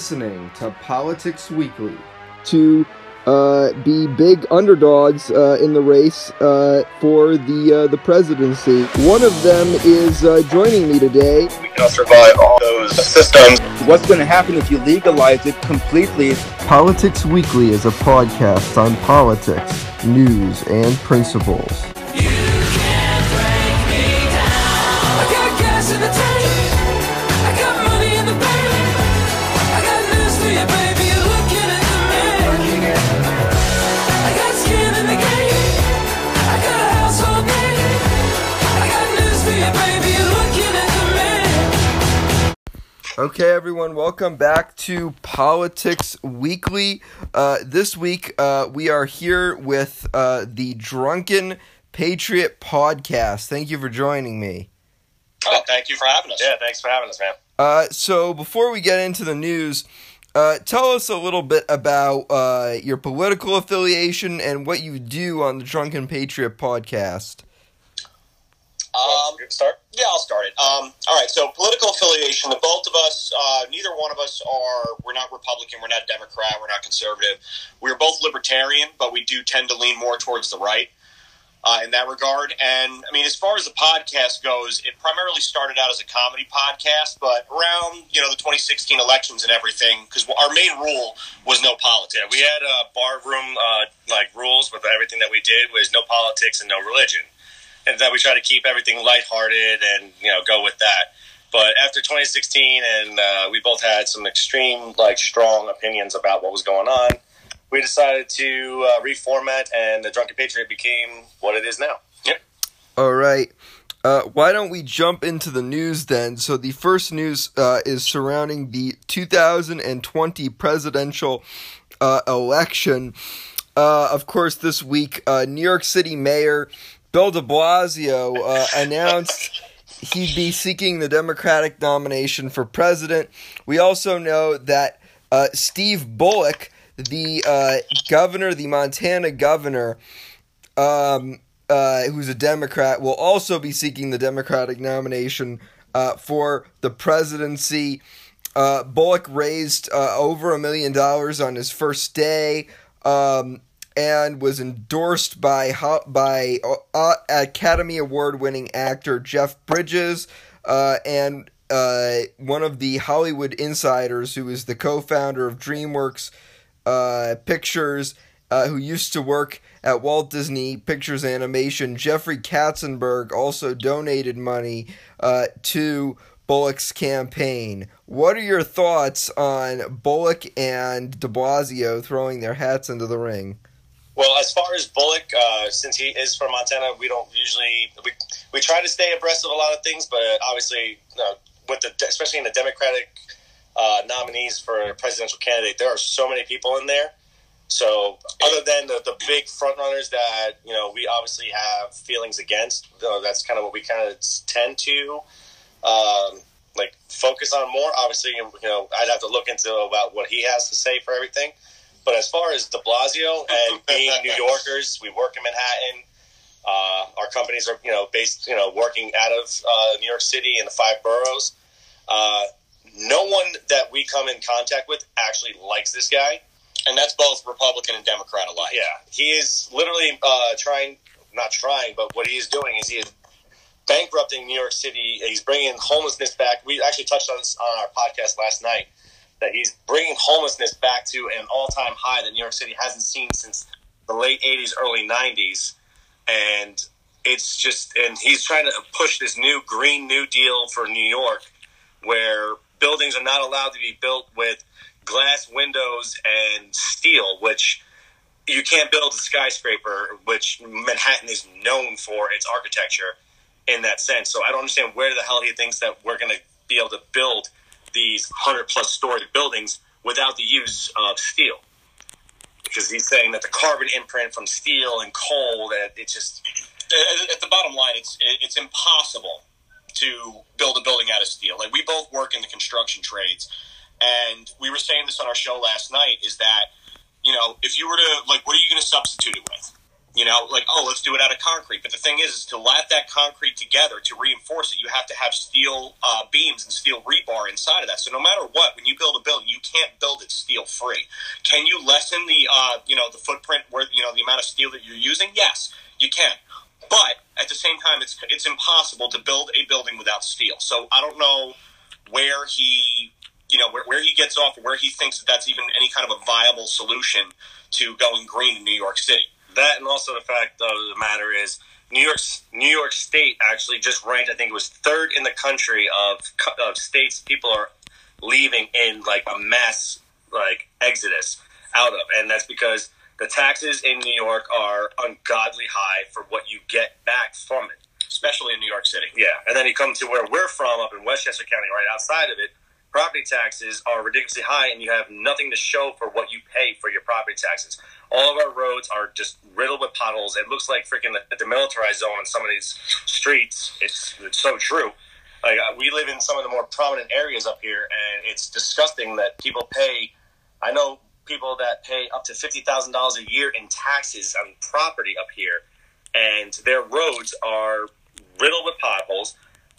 listening to Politics Weekly. to uh, be big underdogs uh, in the race uh, for the uh, the presidency. One of them is uh, joining me today. we cannot survive all those systems. what's going to happen if you legalize it completely Politics Weekly is a podcast on politics, news, and principles. Okay, everyone, welcome back to Politics Weekly. Uh, this week, uh, we are here with uh, the Drunken Patriot podcast. Thank you for joining me. Oh, thank you for having us. Yeah, thanks for having us, man. Uh, so, before we get into the news, uh, tell us a little bit about uh, your political affiliation and what you do on the Drunken Patriot podcast. Um, start? Yeah, I'll start it. Um, all right. So, political affiliation. The both of us, uh, neither one of us are. We're not Republican. We're not Democrat. We're not conservative. We're both libertarian, but we do tend to lean more towards the right uh, in that regard. And I mean, as far as the podcast goes, it primarily started out as a comedy podcast, but around you know the 2016 elections and everything, because our main rule was no politics. we had uh, bar room uh, like rules with everything that we did was no politics and no religion, and that we try to keep everything lighthearted and you know go with that. But after 2016, and uh, we both had some extreme, like, strong opinions about what was going on, we decided to uh, reformat, and the Drunken Patriot became what it is now. Yep. All right. Uh, why don't we jump into the news then? So, the first news uh, is surrounding the 2020 presidential uh, election. Uh, of course, this week, uh, New York City Mayor Bill de Blasio uh, announced he'd be seeking the Democratic nomination for president. We also know that uh, Steve Bullock, the uh, governor, the Montana governor, um, uh, who's a Democrat, will also be seeking the Democratic nomination uh, for the presidency. Uh, Bullock raised over a million dollars on his first day. Um, and was endorsed by by uh, Academy Award winning actor Jeff Bridges uh, and uh, one of the Hollywood insiders who is the co-founder of DreamWorks uh, Pictures, uh, who used to work at Walt Disney Pictures Animation. Jeffrey Katzenberg also donated money uh, to Bullock's campaign. What are your thoughts on Bullock and De Blasio throwing their hats into the ring? Well, as far as Bullock, uh, since he is from Montana, we don't usually we, we try to stay abreast of a lot of things, but obviously, uh, with the especially in the Democratic uh, nominees for presidential candidate, there are so many people in there. So, other than the, the big front runners that you know we obviously have feelings against, that's kind of what we kind of tend to um, like focus on more. Obviously, you know, I'd have to look into about what he has to say for everything. But as far as De Blasio and being New Yorkers, we work in Manhattan. Uh, our companies are, you know, based, you know, working out of uh, New York City and the five boroughs. Uh, no one that we come in contact with actually likes this guy, and that's both Republican and Democrat alike. Yeah, he is literally uh, trying, not trying, but what he is doing is he is bankrupting New York City. He's bringing homelessness back. We actually touched on this on our podcast last night that he's bringing homelessness back to an all-time high that New York City hasn't seen since the late 80s early 90s and it's just and he's trying to push this new green new deal for New York where buildings are not allowed to be built with glass windows and steel which you can't build a skyscraper which Manhattan is known for its architecture in that sense. So I don't understand where the hell he thinks that we're going to be able to build these 100 plus story buildings without the use of steel. Because he's saying that the carbon imprint from steel and coal, that it just. At the bottom line, it's it's impossible to build a building out of steel. Like we both work in the construction trades, and we were saying this on our show last night. Is that you know if you were to like, what are you going to substitute it with? You know, like, oh, let's do it out of concrete. But the thing is, is to lap that concrete together to reinforce it, you have to have steel uh, beams and steel rebar inside of that. So no matter what, when you build a building, you can't build it steel free. Can you lessen the, uh, you know, the footprint where, you know, the amount of steel that you're using? Yes, you can. But at the same time, it's it's impossible to build a building without steel. So I don't know where he, you know, where, where he gets off, where he thinks that that's even any kind of a viable solution to going green in New York City. That and also the fact of the matter is New York's New York State actually just ranked. I think it was third in the country of of states people are leaving in like a mass like exodus out of, and that's because the taxes in New York are ungodly high for what you get back from it, especially in New York City. Yeah, and then you come to where we're from, up in Westchester County, right outside of it. Property taxes are ridiculously high, and you have nothing to show for what you pay for your property taxes. All of our roads are just riddled with potholes. It looks like freaking the, the demilitarized zone on some of these streets. It's, it's so true. Like uh, we live in some of the more prominent areas up here, and it's disgusting that people pay. I know people that pay up to fifty thousand dollars a year in taxes on property up here, and their roads are riddled with potholes.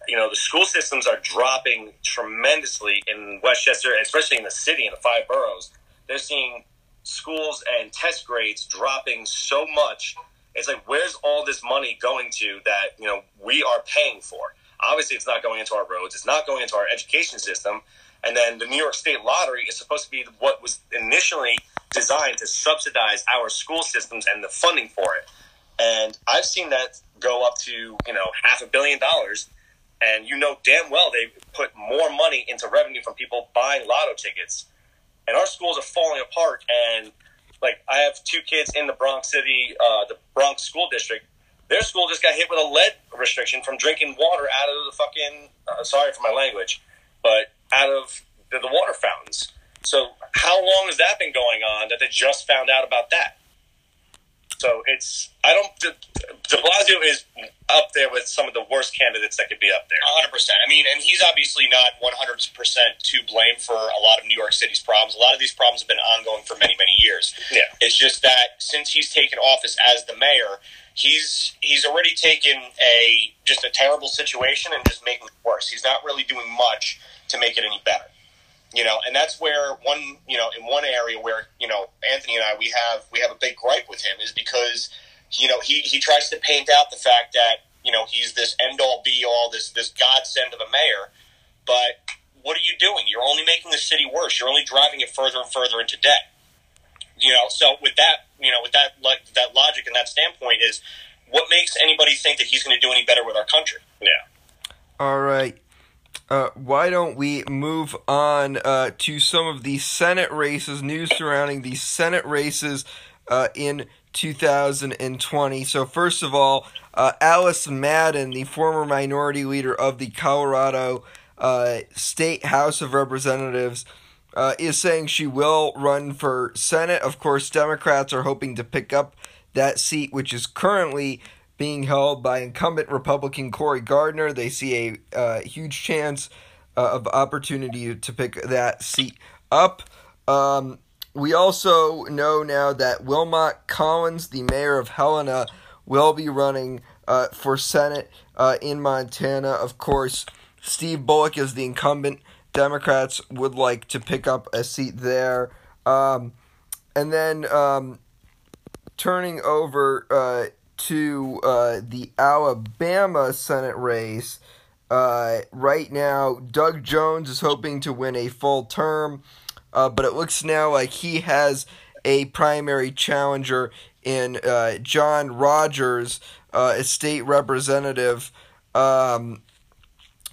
You know, the school systems are dropping tremendously in Westchester, especially in the city in the five boroughs. They're seeing schools and test grades dropping so much. It's like, where's all this money going to that you know we are paying for? Obviously, it's not going into our roads. It's not going into our education system. And then the New York State Lottery is supposed to be what was initially designed to subsidize our school systems and the funding for it. And I've seen that go up to you know half a billion dollars. And you know damn well they put more money into revenue from people buying lotto tickets. And our schools are falling apart. And like I have two kids in the Bronx City, uh, the Bronx School District. Their school just got hit with a lead restriction from drinking water out of the fucking. Uh, sorry for my language, but out of the, the water fountains. So how long has that been going on that they just found out about that? So it's I don't. De, De Blasio is up there with some of the worst candidates that could be up there. 100%. I mean, and he's obviously not 100% to blame for a lot of New York City's problems. A lot of these problems have been ongoing for many, many years. Yeah. It's just that since he's taken office as the mayor, he's he's already taken a just a terrible situation and just making it worse. He's not really doing much to make it any better. You know, and that's where one, you know, in one area where, you know, Anthony and I we have we have a big gripe with him is because, you know, he, he tries to paint out the fact that, you know, he's this end all be all, this this godsend of a mayor, but what are you doing? You're only making the city worse. You're only driving it further and further into debt. You know, so with that, you know, with that like that logic and that standpoint is what makes anybody think that he's going to do any better with our country? Yeah. All right. Uh, why don't we move on uh, to some of the Senate races, news surrounding the Senate races uh, in 2020. So, first of all, uh, Alice Madden, the former minority leader of the Colorado uh, State House of Representatives, uh, is saying she will run for Senate. Of course, Democrats are hoping to pick up that seat, which is currently being held by incumbent Republican Cory Gardner. They see a uh, huge chance uh, of opportunity to pick that seat up. Um, we also know now that Wilmot Collins, the mayor of Helena, will be running uh, for Senate uh, in Montana. Of course, Steve Bullock is the incumbent. Democrats would like to pick up a seat there. Um, and then um, turning over uh, to uh, the Alabama Senate race. Uh, right now, Doug Jones is hoping to win a full term, uh, but it looks now like he has a primary challenger in uh, John Rogers, uh, a state representative. Um,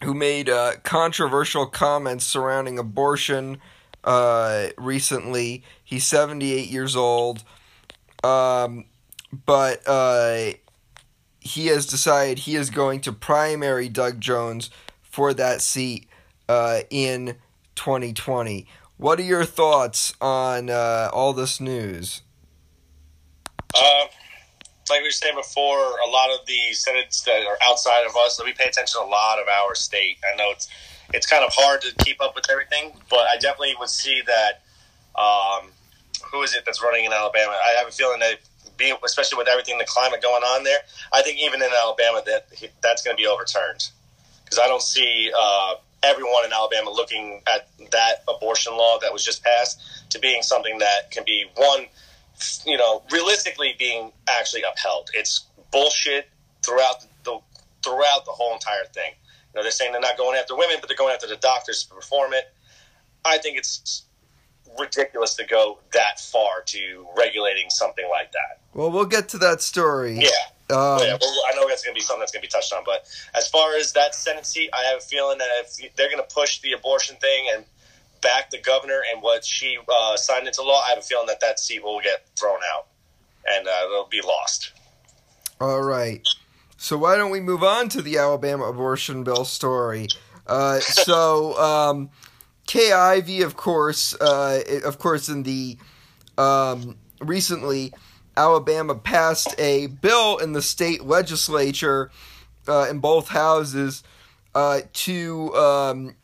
who made uh, controversial comments surrounding abortion uh, recently. He's 78 years old. Um, but uh, he has decided he is going to primary Doug Jones for that seat uh, in 2020. What are your thoughts on uh, all this news? Uh, like we said before, a lot of the senates that are outside of us, we pay attention to a lot of our state. I know it's it's kind of hard to keep up with everything, but I definitely would see that. Um, who is it that's running in Alabama? I have a feeling that being, especially with everything, the climate going on there, I think even in Alabama that that's going to be overturned because I don't see uh, everyone in Alabama looking at that abortion law that was just passed to being something that can be one, you know, realistically being actually upheld. It's bullshit throughout the throughout the whole entire thing. You know, they're saying they're not going after women, but they're going after the doctors to perform it. I think it's ridiculous to go that far to regulating something like that. Well, we'll get to that story. Yeah. Um, yeah, well, I know that's going to be something that's going to be touched on, but as far as that Senate seat, I have a feeling that if they're going to push the abortion thing and back the governor and what she uh, signed into law, I have a feeling that that seat will get thrown out and uh, it'll be lost. All right. So why don't we move on to the Alabama abortion bill story? Uh, so um, Ivey, of course, uh, of course, in the um, recently Alabama passed a bill in the state legislature uh, in both houses uh, to um,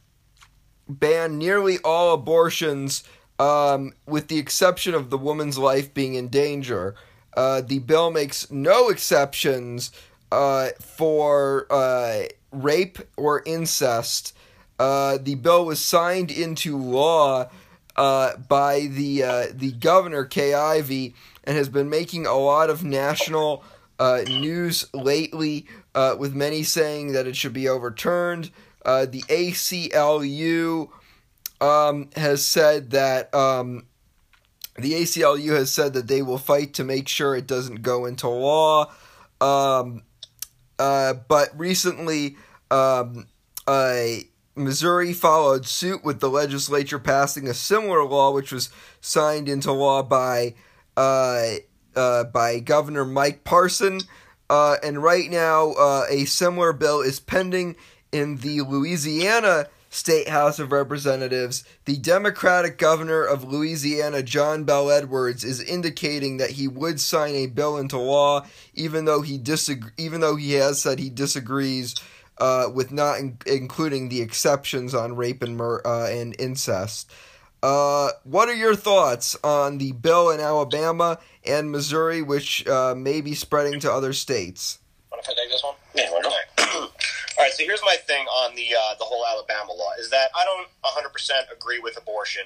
ban nearly all abortions, um, with the exception of the woman's life being in danger. Uh, the bill makes no exceptions uh, for uh, rape or incest. Uh, the bill was signed into law by the the governor Kay Ivey and has been making a lot of national uh, news lately, uh, with many saying that it should be overturned. Uh, the ACLU um, has said that um, the ACLU has said that they will fight to make sure it doesn't go into law. Um, uh, but recently, um, Missouri followed suit with the legislature passing a similar law, which was signed into law by uh, uh, by Governor Mike Parson. Uh, and right now, uh, a similar bill is pending in the Louisiana State House of Representatives. The Democratic governor of Louisiana, John Bell Edwards, is indicating that he would sign a bill into law, even though he disagree, even though he has said he disagrees uh, with not in- including the exceptions on rape and mur- uh, and incest. Uh, what are your thoughts on the bill in Alabama and Missouri, which uh, may be spreading to other states? Want I take this one? Yeah, why not? All right. So here's my thing on the uh, the whole Alabama law is that I don't 100 percent agree with abortion.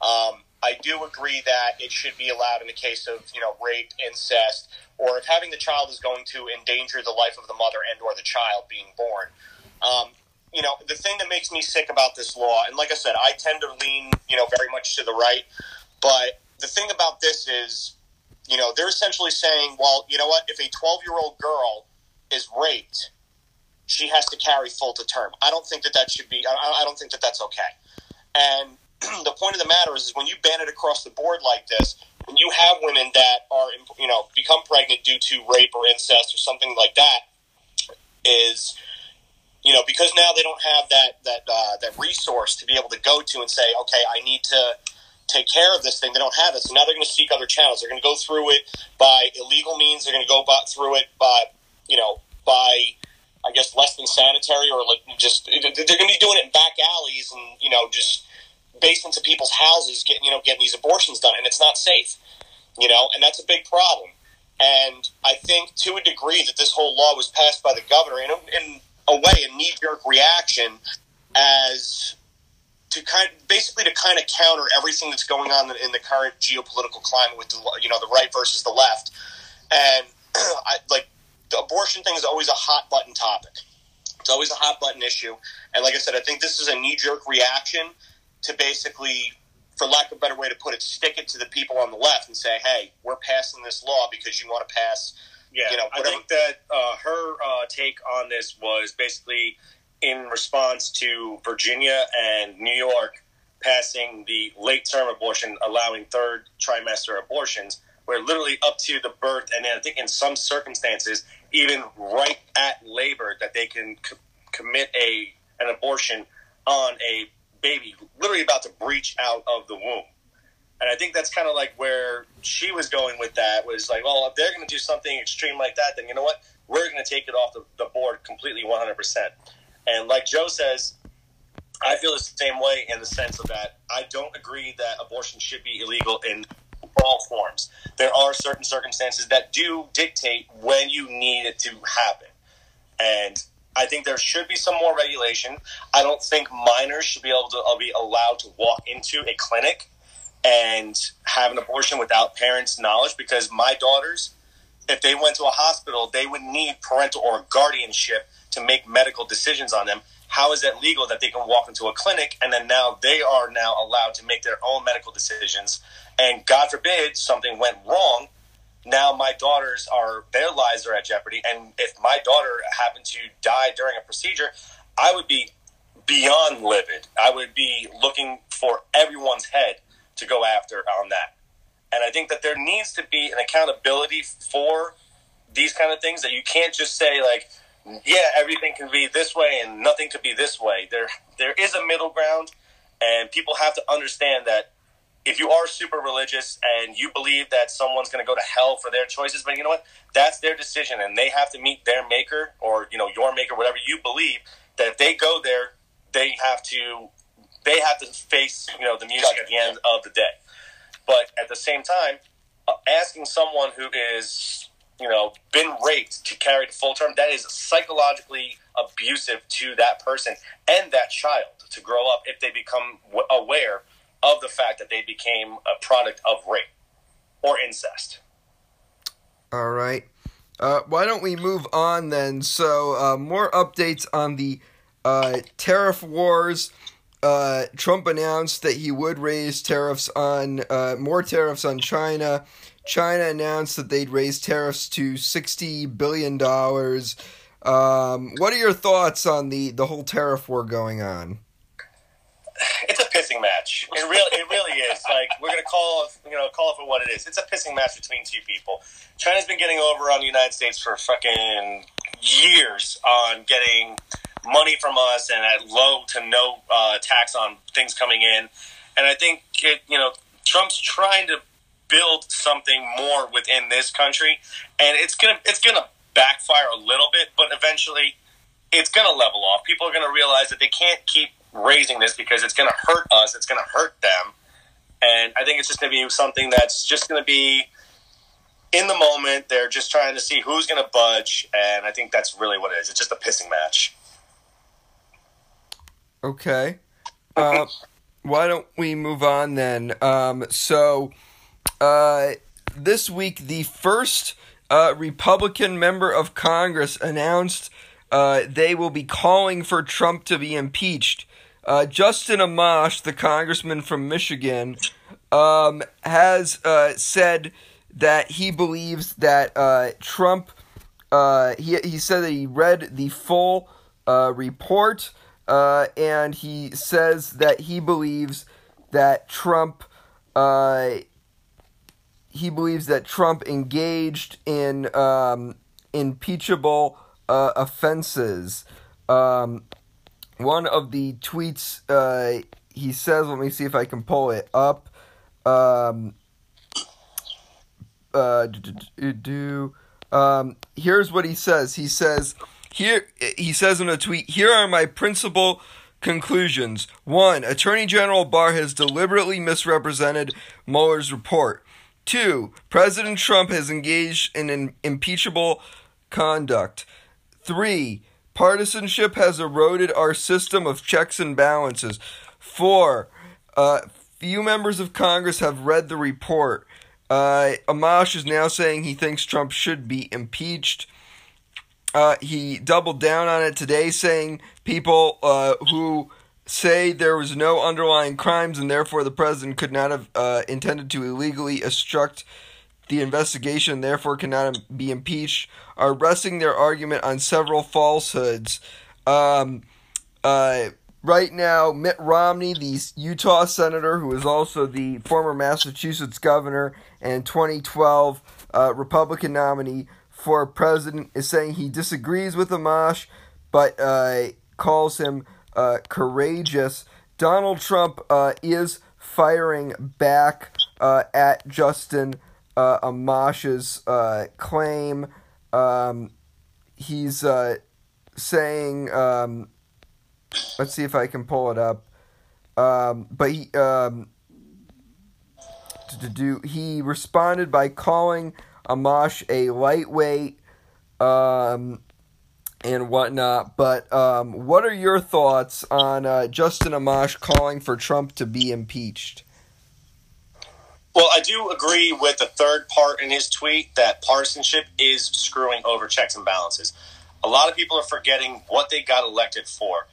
Um, I do agree that it should be allowed in the case of you know rape, incest, or if having the child is going to endanger the life of the mother and or the child being born. Um, you know, the thing that makes me sick about this law, and like I said, I tend to lean you know very much to the right, but the thing about this is, you know, they're essentially saying, well, you know what, if a 12 year old girl is raped, she has to carry full to term. I don't think that that should be. I, I don't think that that's okay. And the point of the matter is, is when you ban it across the board like this, when you have women that are, you know, become pregnant due to rape or incest or something like that, is, you know, because now they don't have that that uh, that resource to be able to go to and say, okay, I need to take care of this thing. They don't have it, so now they're going to seek other channels. They're going to go through it by illegal means. They're going to go by, through it by, you know, by I guess less than sanitary or like just they're going to be doing it in back alleys and you know just based into people's houses getting you know getting these abortions done and it's not safe you know and that's a big problem and I think to a degree that this whole law was passed by the governor in a, in a knee jerk reaction as to kind basically to kind of counter everything that's going on in the current geopolitical climate with the you know the right versus the left and I like the abortion thing is always a hot button topic. It's always a hot button issue. And like I said, I think this is a knee jerk reaction to basically, for lack of a better way to put it, stick it to the people on the left and say, hey, we're passing this law because you want to pass. Yeah, You know, I think that uh, her uh, take on this was basically in response to Virginia and New York passing the late term abortion, allowing third trimester abortions, where literally up to the birth, and then I think in some circumstances, even right at labor, that they can c- commit a an abortion on a baby, literally about to breach out of the womb. And I think that's kind of like where she was going with that was like, well, if they're going to do something extreme like that, then you know what? We're going to take it off the, the board completely 100%. And like Joe says, I feel the same way in the sense of that I don't agree that abortion should be illegal in all forms. There are certain circumstances that do dictate when you need it to happen. And I think there should be some more regulation. I don't think minors should be able to be allowed to walk into a clinic and have an abortion without parents' knowledge because my daughters, if they went to a hospital, they would need parental or guardianship to make medical decisions on them. How is that legal that they can walk into a clinic and then now they are now allowed to make their own medical decisions? And God forbid something went wrong, now my daughters are their lives are at jeopardy. And if my daughter happened to die during a procedure, I would be beyond livid. I would be looking for everyone's head to go after on that. And I think that there needs to be an accountability for these kind of things that you can't just say like, yeah, everything can be this way and nothing could be this way. There, there is a middle ground, and people have to understand that if you are super religious and you believe that someone's going to go to hell for their choices, but you know what? That's their decision, and they have to meet their maker or you know your maker, whatever you believe. That if they go there, they have to they have to face you know the music at the end of the day. But at the same time, uh, asking someone who is you know been raped to carry the full term that is psychologically abusive to that person and that child to grow up if they become aware of the fact that they became a product of rape or incest. All right. Uh, why don't we move on then? So, uh, more updates on the uh, tariff wars. Uh, Trump announced that he would raise tariffs on uh, more tariffs on China. China announced that they'd raise tariffs to sixty billion dollars. Um, what are your thoughts on the the whole tariff war going on? It's a pissing match. It really, it really is. Like we're gonna call you know, call it for what it is. It's a pissing match between two people. China's been getting over on the United States for fucking years on getting money from us and at low to no uh, tax on things coming in. And I think it, you know Trump's trying to build something more within this country, and it's gonna it's gonna backfire a little bit, but eventually it's gonna level off. People are gonna realize that they can't keep raising this because it's gonna hurt us. It's gonna hurt them, and I think it's just gonna be something that's just gonna be in the moment. They're just trying to see who's gonna budge, and I think that's really what it is. It's just a pissing match. Okay. Uh, why don't we move on then? Um, so, uh, this week, the first uh, Republican member of Congress announced uh, they will be calling for Trump to be impeached. Uh, Justin Amash, the congressman from Michigan, um, has uh, said that he believes that uh, Trump. Uh, he he said that he read the full uh, report, uh, and he says that he believes that Trump. Uh, he believes that Trump engaged in um, impeachable uh, offenses. Um, one of the tweets uh, he says, let me see if I can pull it up. Um, uh, do, do, do, um, here's what he says. He says here. He says in a tweet, "Here are my principal conclusions. One, Attorney General Barr has deliberately misrepresented Mueller's report. Two, President Trump has engaged in impeachable conduct. Three, partisanship has eroded our system of checks and balances. Four, uh, few members of Congress have read the report. Uh, Amash is now saying he thinks Trump should be impeached. Uh, he doubled down on it today, saying people uh, who say there was no underlying crimes and therefore the president could not have uh, intended to illegally obstruct the investigation and therefore cannot be impeached are resting their argument on several falsehoods. Um, uh, right now, Mitt Romney, the Utah senator who is also the former Massachusetts governor and 2012 uh, Republican nominee for president, is saying he disagrees with Amash, but uh, calls him uh, courageous. Donald Trump uh, is firing back uh, at Justin uh, Amash's uh, claim. Um, he's saying, um, let's see if I can pull it up. Um, but he, um, to do. He responded by calling Amash a lightweight um, and whatnot. But um, what are your thoughts on uh, Justin Amash calling for Trump to be impeached? Well, I do agree with the third part in his tweet that partisanship is screwing over checks and balances. A lot of people are forgetting what they got elected for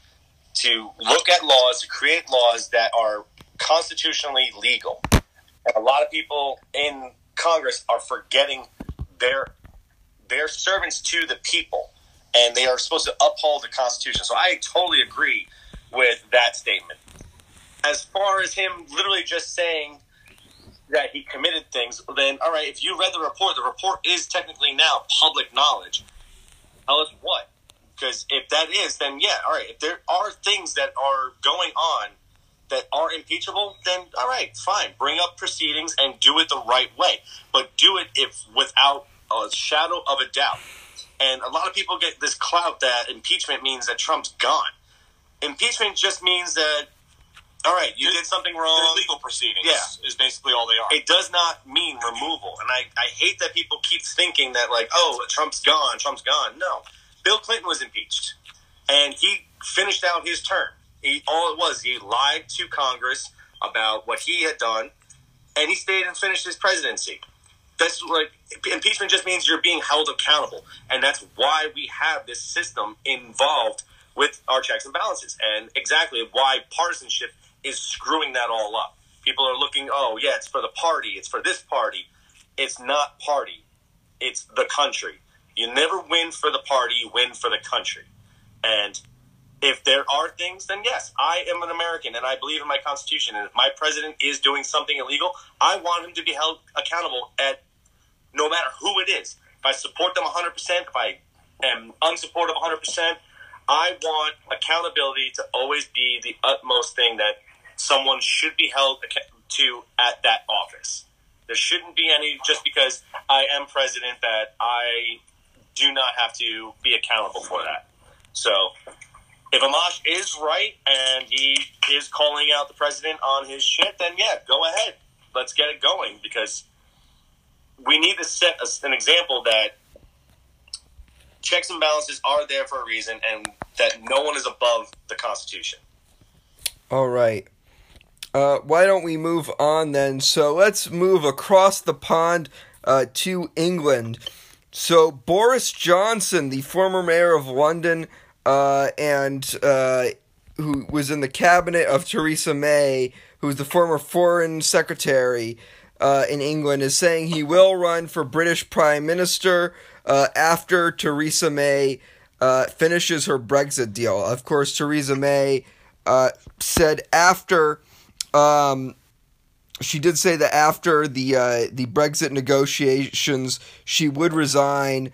to look at laws, to create laws that are constitutionally legal. And a lot of people in Congress are forgetting their their servants to the people and they are supposed to uphold the Constitution. So I totally agree with that statement. As far as him literally just saying that he committed things, then all right, if you read the report, the report is technically now public knowledge. Tell us what. Because if that is, then yeah, all right. If there are things that are going on that are impeachable, then all right, fine. Bring up proceedings and do it the right way. But do it if without a shadow of a doubt. And a lot of people get this clout that impeachment means that Trump's gone. Impeachment just means that all right, you did something wrong. They're legal proceedings. Yeah. is basically all they are. It does not mean removal. And I, I hate that people keep thinking that, like, oh, Trump's gone, Trump's gone. No. Bill Clinton was impeached. And he finished out his term. He, all it was, he lied to Congress about what he had done, and he stayed and finished his presidency. That's like impeachment just means you're being held accountable, and that's why we have this system involved with our checks and balances, and exactly why partisanship is screwing that all up. People are looking, oh yeah, it's for the party, it's for this party. It's not party, it's the country. You never win for the party, you win for the country. And if there are things, then yes, I am an American and I believe in my Constitution. And if my president is doing something illegal, I want him to be held accountable at no matter who it is. If I support them 100%, if I am unsupportive 100%, I want accountability to always be the utmost thing that someone should be held to at that office. There shouldn't be any, just because I am president, that I do not have to be accountable for that. So, if Amash is right and he is calling out the president on his shit, then yeah, go ahead. Let's get it going because we need to set an example that checks and balances are there for a reason and that no one is above the Constitution. All right. Uh, why don't we move on then? So let's move across the pond uh, to England. So Boris Johnson, the former mayor of London, uh, and uh, who was in the cabinet of Theresa May, who was the former foreign secretary uh, in England, is saying he will run for British prime minister uh, after Theresa May uh, finishes her Brexit deal. Of course, Theresa May uh, said after. Um, she did say that after the the Brexit negotiations, she would resign,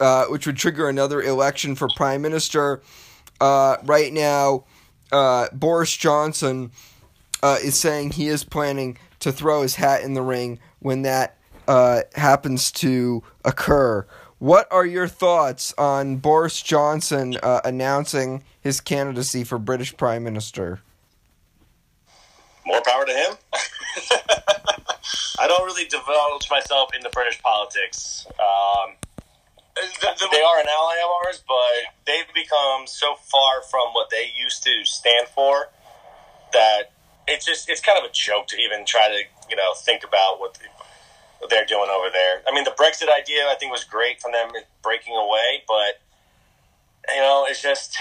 uh, which would trigger another election for prime minister. Uh, right now, uh, Boris Johnson uh, is saying he is planning to throw his hat in the ring when that uh, happens to occur. What are your thoughts on Boris Johnson announcing his candidacy for British Prime Minister? More power to him. I don't really divulge myself into British politics. Um, The- the- they are an ally of ours, but they've become so far from what they used to stand for that it's just it's kind of a joke to even try to you know think about what, the, what they're doing over there. I mean, the Brexit idea I think was great from them breaking away, but you know, it's just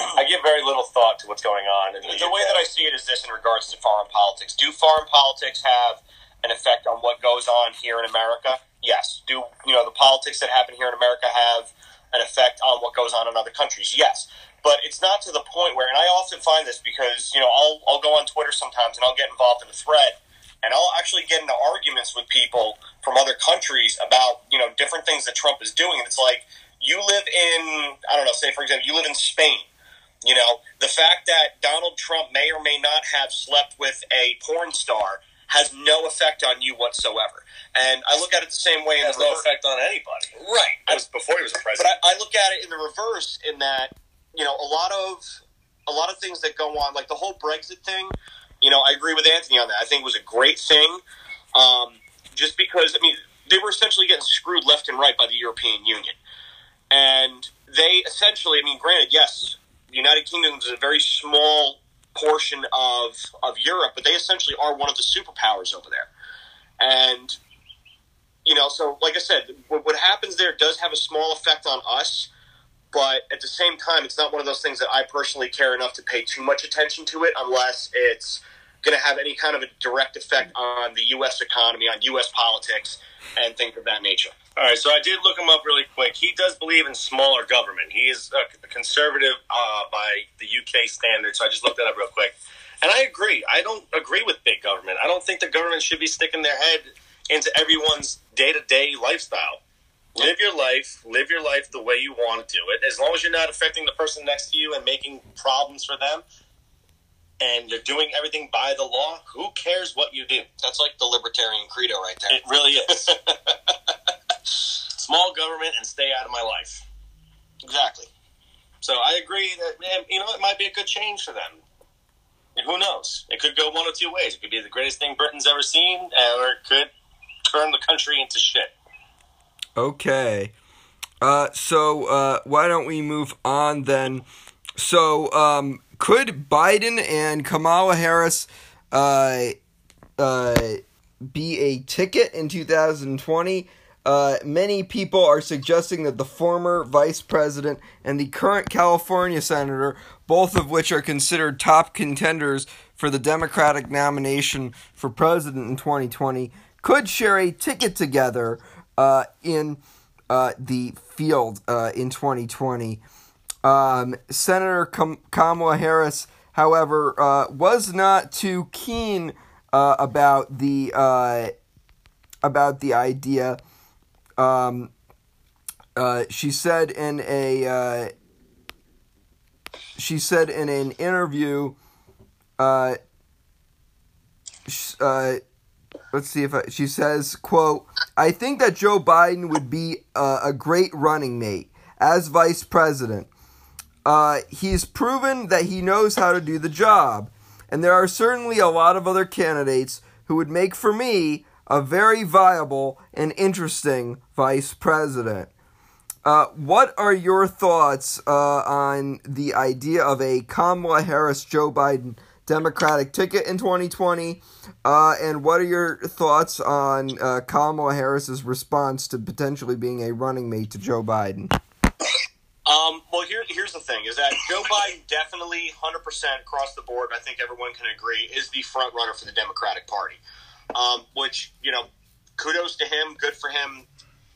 I give very little thought to what's going on. In the, the way that I see it is this in regards to foreign politics. Do foreign politics have an effect on what goes on here in America? Yes. Do you know the politics that happen here in America have an effect on what goes on in other countries? Yes. But it's not to the point where, and I often find this because you know I'll I'll go on Twitter sometimes and I'll get involved in a thread, and I'll actually get into arguments with people from other countries about you know different things that Trump is doing, and it's like you live in I don't know, say for example, you live in Spain. You know, the fact that Donald Trump may or may not have slept with a porn star has no effect on you whatsoever. And I look at it the same way. It has in the no effect on anybody. Right. That was before he was a But president. I, I look at it in the reverse in that, you know, a lot of a lot of things that go on, like the whole Brexit thing, You know, I agree with Anthony on that. I think it was a great thing. Um, just because I mean they were essentially getting screwed left and right by the European Union, and they essentially I mean, granted, yes, the United Kingdom is a very small portion of of Europe, but they essentially are one of the superpowers over there, and you know, so like I said, what, what happens there does have a small effect on us. But at the same time, it's not one of those things that I personally care enough to pay too much attention to it unless it's going to have any kind of a direct effect on the U.S. economy, on U.S. politics, and things of that nature. All right, so I did look him up really quick. He does believe in smaller government. He is a conservative uh, by the UK standards, so I just looked that up real quick. And I agree. I don't agree with big government. I don't think the government should be sticking their head into everyone's day to day lifestyle. Live your life, live your life the way you want to do it. As long as you're not affecting the person next to you and making problems for them, and you're doing everything by the law, who cares what you do? That's like the libertarian credo right there. It really is. Small government and stay out of my life. Exactly. So I agree that you know it might be a good change for them. And who knows? It could go one of two ways. It could be the greatest thing Britain's ever seen, or it could turn the country into shit. Okay. Uh, so uh, why don't we move on then? So um, could Biden and Kamala Harris uh, uh, be a ticket in 2020? Uh, many people are suggesting that the former vice president and the current California senator, both of which are considered top contenders for the Democratic nomination for president in 2020, could share a ticket together uh, in uh, the field uh, in 2020. Um, Senator Kam- Kamala Harris, however, uh, was not too keen uh, about the uh, about the idea. Um, uh, she said in a uh, she said in an interview. Uh, let's see if I, she says, "quote I think that Joe Biden would be uh, a great running mate as vice president. Uh, he's proven that he knows how to do the job, and there are certainly a lot of other candidates who would make for me a very viable and interesting vice president." Uh, what are your thoughts uh, on the idea of a Kamala Harris Joe Biden Democratic ticket in 2020? Uh, and what are your thoughts on uh, Kamala Harris's response to potentially being a running mate to Joe Biden? Um, well, here, here's the thing: is that Joe Biden definitely, hundred percent across the board. I think everyone can agree is the front runner for the Democratic Party. Um, which you know, kudos to him. Good for him.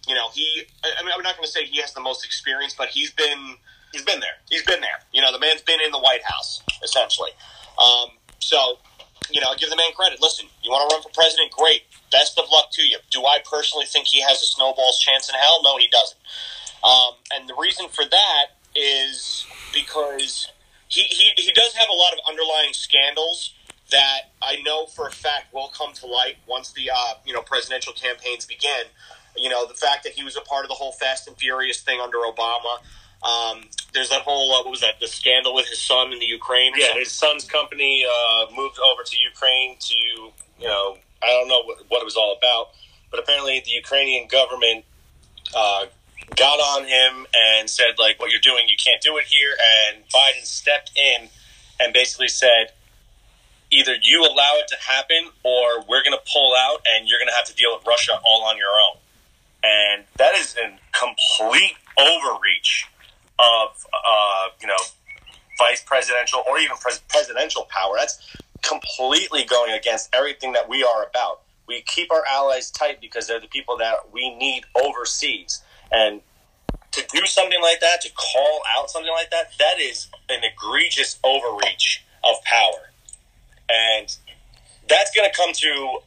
You know, he. I mean, I'm not going to say he has the most experience, but he's been He's been there. he's been there. You know, the man's been in the White House essentially. Um, so, you know, I give the man credit. Listen, you want to run for president? Great. Best of luck to you. Do I personally think he has a snowball's chance in hell? No, he doesn't. Um, and the reason for that is because he, he, he does have a lot of underlying scandals that I know for a fact will come to light once the uh, you know presidential campaigns begin. You know the fact that he was a part of the whole Fast and Furious thing under Obama. Um, there's that whole uh, what was that the scandal with his son in the Ukraine? Yeah, his son's company uh, moved over to Ukraine to, you know, I don't know what, what it was all about, but apparently the Ukrainian government uh, got on him and said, like, what you're doing, you can't do it here. And Biden stepped in and basically said, either you allow it to happen or we're going to pull out and you're going to have to deal with Russia all on your own. And that is a complete overreach of, uh, you know, vice presidential or even pres- presidential power. That's completely going against everything that we are about. We keep our allies tight because they're the people that we need overseas. And to do something like that, to call out something like that, that is an egregious overreach of power. And that's going to come to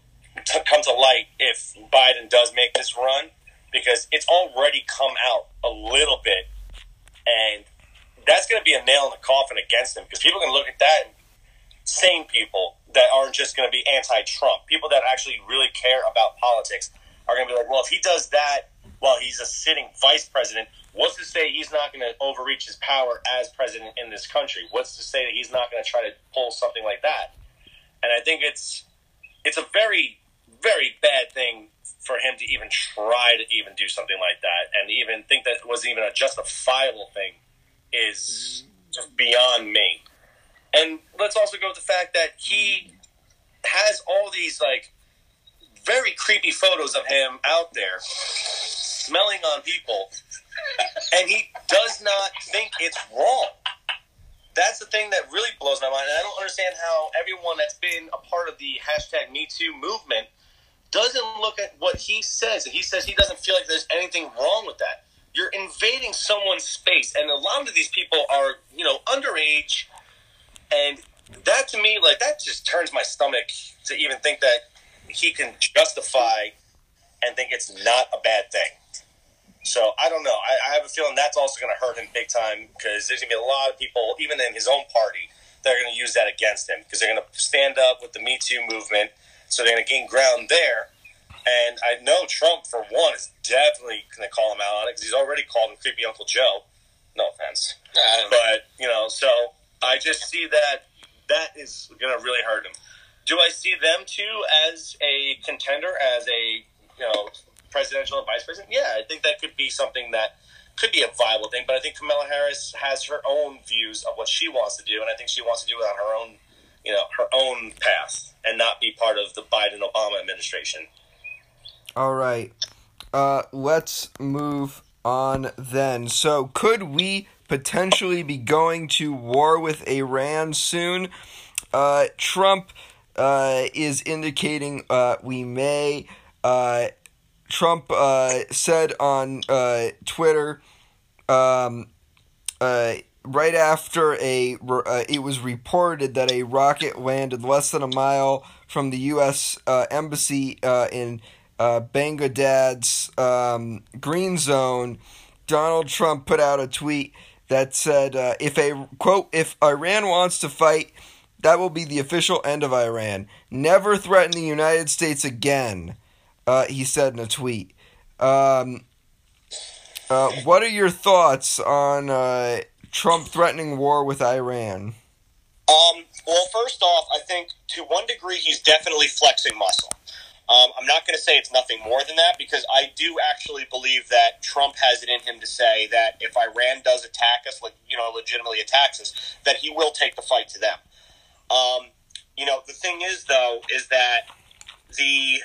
to come to light if Biden does make this run because it's already come out a little bit and that's going to be a nail in the coffin against him because people can look at that and sane people that aren't just going to be anti-Trump, people that actually really care about politics are going to be like, well, if he does that while he's a sitting vice president, what's to say he's not going to overreach his power as president in this country? What's to say that he's not going to try to pull something like that? and I think it's it's a very very bad thing for him to even try to even do something like that, and even think that it was even a justifiable thing is just beyond me. And let's also go with the fact that he has all these like very creepy photos of him out there smelling on people, and he does not think it's wrong. That's the thing that really blows my mind. And I don't understand how everyone that's been a part of the hashtag Me Too movement doesn't look at what he says. And he says he doesn't feel like there's anything wrong with that. You're invading someone's space, and a lot of these people are, you know, underage, and that to me, like that, just turns my stomach to even think that he can justify and think it's not a bad thing. So I don't know. I, I have a feeling that's also going to hurt him big time because there's going to be a lot of people, even in his own party, that are going to use that against him because they're going to stand up with the Me Too movement. So they're going to gain ground there. And I know Trump, for one, is definitely going to call him out on it because he's already called him Creepy Uncle Joe. No offense. But, you know, so I just see that that is going to really hurt him. Do I see them too as a contender, as a, you know, presidential and vice president? Yeah, I think that could be something that could be a viable thing. But I think Kamala Harris has her own views of what she wants to do, and I think she wants to do it on her own, you know, her own path, and not be part of the Biden Obama administration. All right. Uh, let's move on then. So, could we potentially be going to war with Iran soon? Uh, Trump uh, is indicating uh, we may. Uh, Trump uh, said on uh, Twitter um, uh, right after a uh, it was reported that a rocket landed less than a mile from the U.S. Uh, embassy uh, in uh, Bangladesh's um, green zone. Donald Trump put out a tweet that said, uh, "If a quote if Iran wants to fight." That will be the official end of Iran. Never threaten the United States again, uh, he said in a tweet. Um, uh, what are your thoughts on uh, Trump threatening war with Iran? Um, well, first off, I think to one degree he's definitely flexing muscle. Um, I'm not going to say it's nothing more than that because I do actually believe that Trump has it in him to say that if Iran does attack us, like you know, legitimately attacks us, that he will take the fight to them. Um, you know, the thing is though, is that the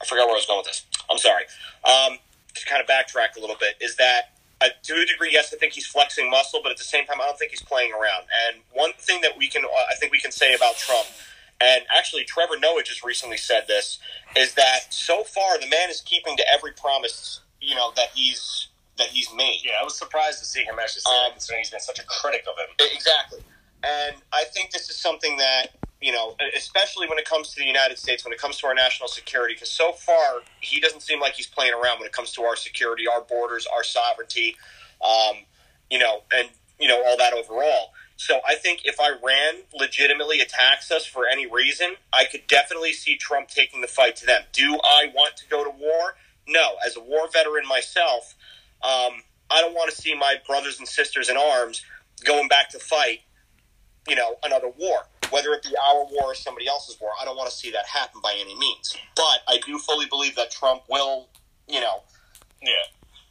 I forgot where I was going with this. I'm sorry. Um, to kind of backtrack a little bit, is that uh, to a degree, yes, I think he's flexing muscle, but at the same time, I don't think he's playing around. And one thing that we can, uh, I think we can say about Trump, and actually Trevor Noah just recently said this, is that so far the man is keeping to every promise, you know, that he's that he's made. Yeah, I was surprised to see him actually say Um, that, considering he's been such a critic of him. Exactly. And I think this is something that, you know, especially when it comes to the United States, when it comes to our national security, because so far he doesn't seem like he's playing around when it comes to our security, our borders, our sovereignty, um, you know, and, you know, all that overall. So I think if Iran legitimately attacks us for any reason, I could definitely see Trump taking the fight to them. Do I want to go to war? No. As a war veteran myself, um, I don't want to see my brothers and sisters in arms going back to fight you know, another war, whether it be our war or somebody else's war. I don't want to see that happen by any means. But I do fully believe that Trump will, you know, Yeah.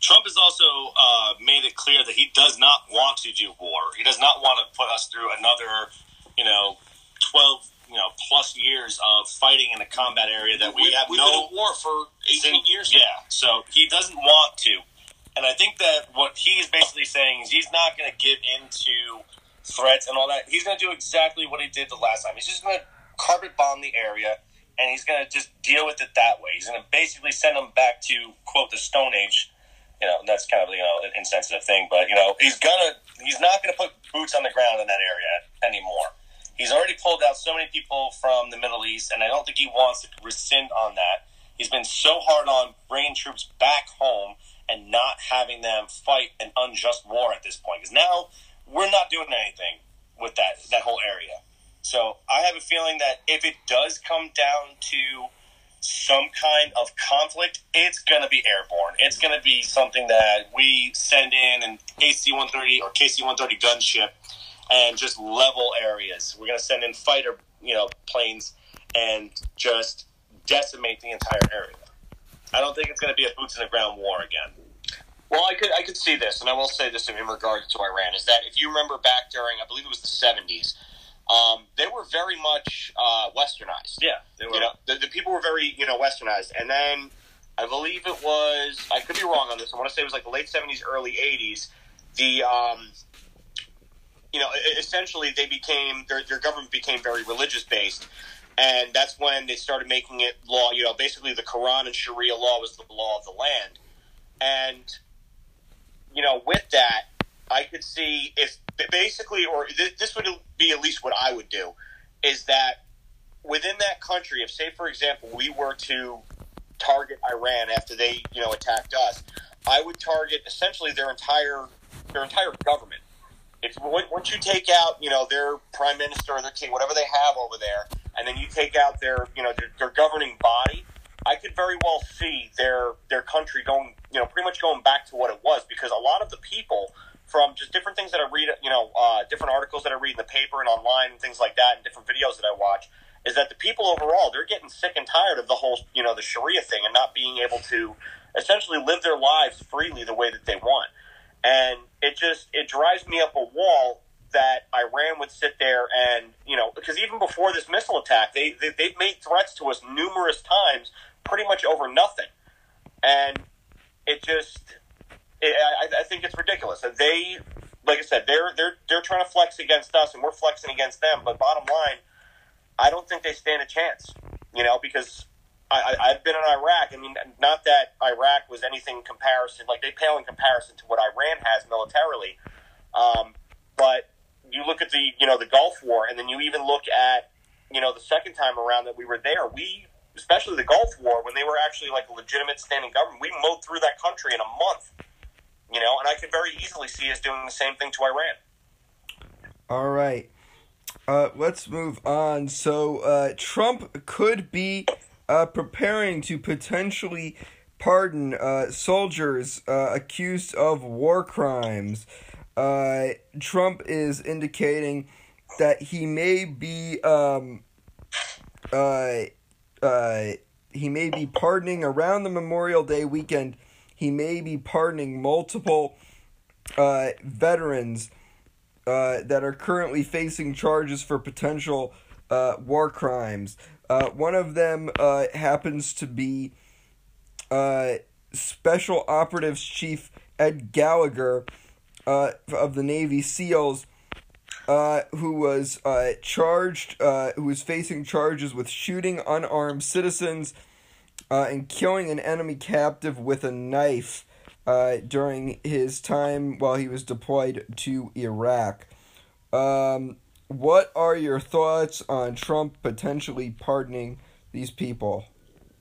Trump has also uh, made it clear that he does not want to do war. He does not want to put us through another, you know, twelve, you know, plus years of fighting in a combat area that we, have we've no been at war for 18 years. now. Yeah, so he doesn't want to, and I think that what he is basically saying is he's not going to give into threats and all that. He's going to do exactly what he did the last time. He's just going to carpet bomb the area, and he's going to just deal with it that way. He's going to basically send them back to quote the Stone Age. You know, that's kind of you know an insensitive thing, but you know he's gonna he's not going to put boots on the ground in that area anymore. He's already pulled out so many people from the Middle East, and I don't think he wants to rescind on that. He's been so hard on bringing troops back home and not having them fight an unjust war at this point. Because now we're not doing anything with that that whole area. So I have a feeling that if it does come down to some kind of conflict, it's going to be airborne. It's going to be something that we send in an AC 130 or KC 130 gunship and just level areas. We're going to send in fighter, you know, planes and just decimate the entire area. I don't think it's going to be a boots in the ground war again. Well, I could I could see this, and I will say this in regards to Iran is that if you remember back during I believe it was the seventies, um, they were very much uh, westernized. Yeah, they were. You know, the, the people were very you know westernized, and then I believe it was I could be wrong on this. I want to say it was like the late seventies, early eighties. The um, you know, essentially they became their their government became very religious based, and that's when they started making it law. You know, basically the Quran and Sharia law was the law of the land, and you know, with that, I could see if basically, or this, this would be at least what I would do, is that within that country, if say for example we were to target Iran after they you know attacked us, I would target essentially their entire their entire government. If once you take out you know their prime minister or their king, whatever they have over there, and then you take out their you know their, their governing body, I could very well see their their country going you know pretty much going back to what it was because a lot of the people from just different things that I read, you know, uh, different articles that I read in the paper and online and things like that, and different videos that I watch, is that the people overall they're getting sick and tired of the whole, you know, the Sharia thing and not being able to essentially live their lives freely the way that they want, and it just it drives me up a wall that Iran would sit there and you know because even before this missile attack, they, they they've made threats to us numerous times, pretty much over nothing, and it just it, I, I think it's ridiculous. They, like I said, they're they're they're trying to flex against us, and we're flexing against them. But bottom line, I don't think they stand a chance. You know, because I, I, I've been in Iraq. I mean, not that Iraq was anything in comparison, like they pale in comparison to what Iran has militarily. Um, but you look at the you know the Gulf War, and then you even look at you know the second time around that we were there, we especially the Gulf War when they were actually like a legitimate standing government, we mowed through that country in a month. You know, and I could very easily see us doing the same thing to Iran. All right. Uh, let's move on. So, uh, Trump could be uh, preparing to potentially pardon uh, soldiers uh, accused of war crimes. Uh, Trump is indicating that he may be um, uh, he may be pardoning around the Memorial Day weekend. He may be pardoning multiple uh, veterans uh, that are currently facing charges for potential uh, war crimes. Uh, one of them uh, happens to be uh, Special Operatives Chief Ed Gallagher uh, of the Navy SEALs, uh, who was uh, charged, uh, who was facing charges with shooting unarmed citizens uh, and killing an enemy captive with a knife uh, during his time while he was deployed to Iraq. Um, what are your thoughts on Trump potentially pardoning these people?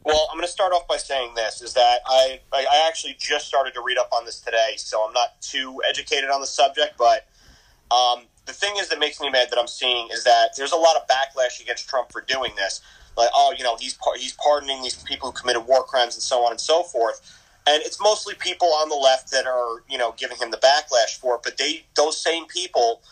Well, I'm going to start off by saying this: is that I, I actually just started to read up on this today, so I'm not too educated on the subject. But um, the thing is that makes me mad that I'm seeing is that there's a lot of backlash against Trump for doing this. Like, oh, you know, he's par- he's pardoning these people who committed war crimes and so on and so forth. And it's mostly people on the left that are, you know, giving him the backlash for it. But they, those same people,